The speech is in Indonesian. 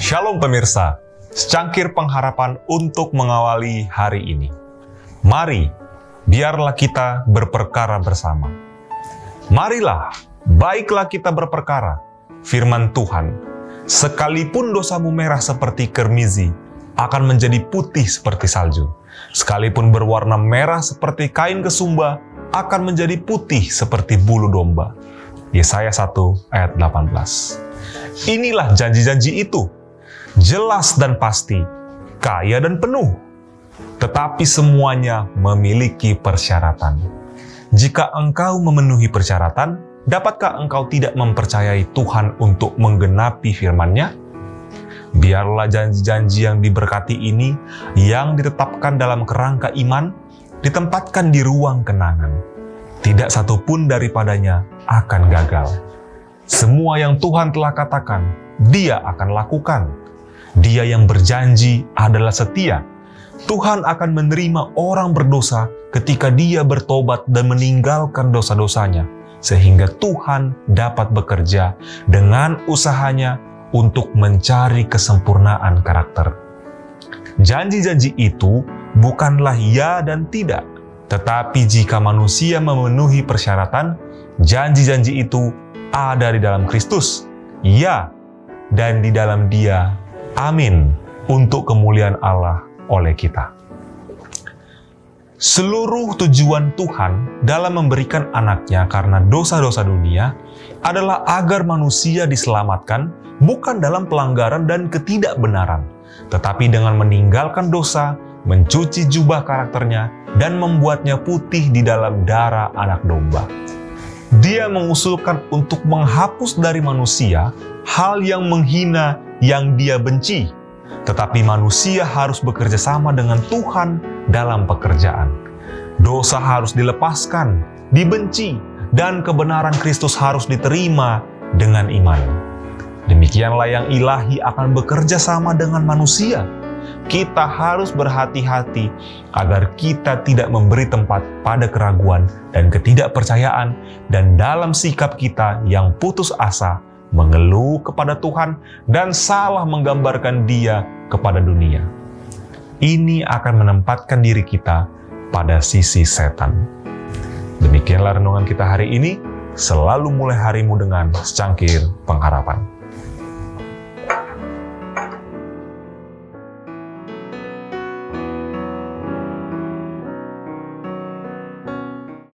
Shalom pemirsa, secangkir pengharapan untuk mengawali hari ini. Mari, biarlah kita berperkara bersama. Marilah, baiklah kita berperkara. Firman Tuhan, sekalipun dosamu merah seperti kermizi, akan menjadi putih seperti salju. Sekalipun berwarna merah seperti kain kesumba, akan menjadi putih seperti bulu domba. Yesaya 1 ayat 18. Inilah janji-janji itu jelas dan pasti, kaya dan penuh. Tetapi semuanya memiliki persyaratan. Jika engkau memenuhi persyaratan, dapatkah engkau tidak mempercayai Tuhan untuk menggenapi firman-Nya? Biarlah janji-janji yang diberkati ini yang ditetapkan dalam kerangka iman ditempatkan di ruang kenangan. Tidak satu pun daripadanya akan gagal. Semua yang Tuhan telah katakan, Dia akan lakukan dia yang berjanji adalah setia. Tuhan akan menerima orang berdosa ketika dia bertobat dan meninggalkan dosa-dosanya, sehingga Tuhan dapat bekerja dengan usahanya untuk mencari kesempurnaan karakter. Janji-janji itu bukanlah ya dan tidak, tetapi jika manusia memenuhi persyaratan, janji-janji itu ada di dalam Kristus, ya, dan di dalam Dia Amin. Untuk kemuliaan Allah oleh kita. Seluruh tujuan Tuhan dalam memberikan anaknya karena dosa-dosa dunia adalah agar manusia diselamatkan bukan dalam pelanggaran dan ketidakbenaran, tetapi dengan meninggalkan dosa, mencuci jubah karakternya, dan membuatnya putih di dalam darah anak domba. Dia mengusulkan untuk menghapus dari manusia hal yang menghina yang dia benci, tetapi manusia harus bekerja sama dengan Tuhan dalam pekerjaan. Dosa harus dilepaskan, dibenci, dan kebenaran Kristus harus diterima dengan iman. Demikianlah yang ilahi akan bekerja sama dengan manusia. Kita harus berhati-hati agar kita tidak memberi tempat pada keraguan dan ketidakpercayaan, dan dalam sikap kita yang putus asa mengeluh kepada Tuhan, dan salah menggambarkan Dia kepada dunia. Ini akan menempatkan diri kita pada sisi setan. Demikianlah renungan kita hari ini. Selalu mulai harimu dengan secangkir pengharapan.